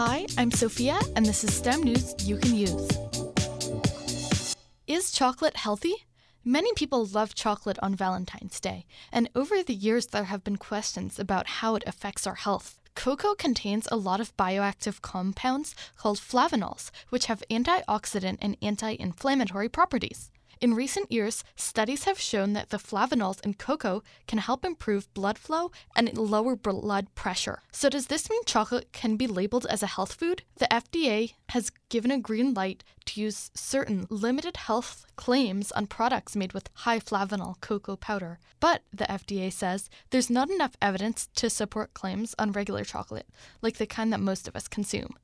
Hi, I'm Sophia, and this is STEM news you can use. Is chocolate healthy? Many people love chocolate on Valentine's Day, and over the years there have been questions about how it affects our health. Cocoa contains a lot of bioactive compounds called flavonols, which have antioxidant and anti inflammatory properties. In recent years, studies have shown that the flavonols in cocoa can help improve blood flow and lower blood pressure. So, does this mean chocolate can be labeled as a health food? The FDA has given a green light to use certain limited health claims on products made with high flavanol cocoa powder. But, the FDA says, there's not enough evidence to support claims on regular chocolate, like the kind that most of us consume.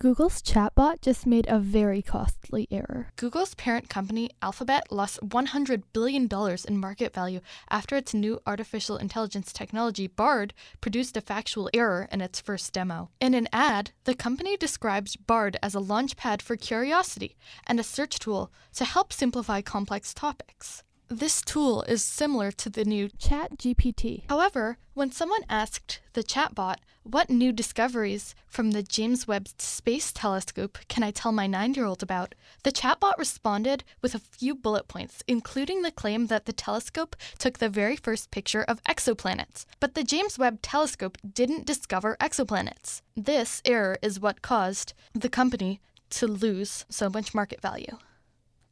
Google's chatbot just made a very costly error. Google's parent company, Alphabet, lost $100 billion in market value after its new artificial intelligence technology, Bard, produced a factual error in its first demo. In an ad, the company describes Bard as a launchpad for curiosity and a search tool to help simplify complex topics. This tool is similar to the new ChatGPT. However, when someone asked the chatbot, What new discoveries from the James Webb Space Telescope can I tell my nine year old about? the chatbot responded with a few bullet points, including the claim that the telescope took the very first picture of exoplanets. But the James Webb Telescope didn't discover exoplanets. This error is what caused the company to lose so much market value.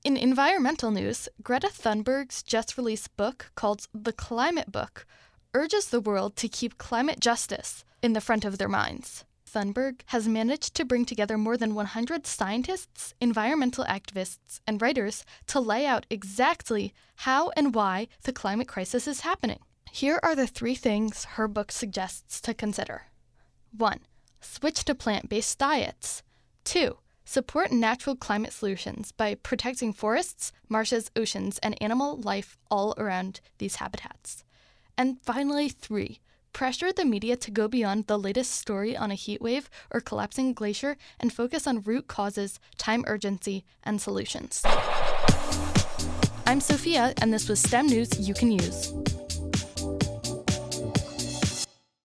In environmental news, Greta Thunberg's just released book called The Climate Book urges the world to keep climate justice in the front of their minds. Thunberg has managed to bring together more than 100 scientists, environmental activists, and writers to lay out exactly how and why the climate crisis is happening. Here are the three things her book suggests to consider 1. Switch to plant based diets. 2 Support natural climate solutions by protecting forests, marshes, oceans, and animal life all around these habitats. And finally, three, pressure the media to go beyond the latest story on a heat wave or collapsing glacier and focus on root causes, time urgency, and solutions. I'm Sophia, and this was STEM News You Can Use.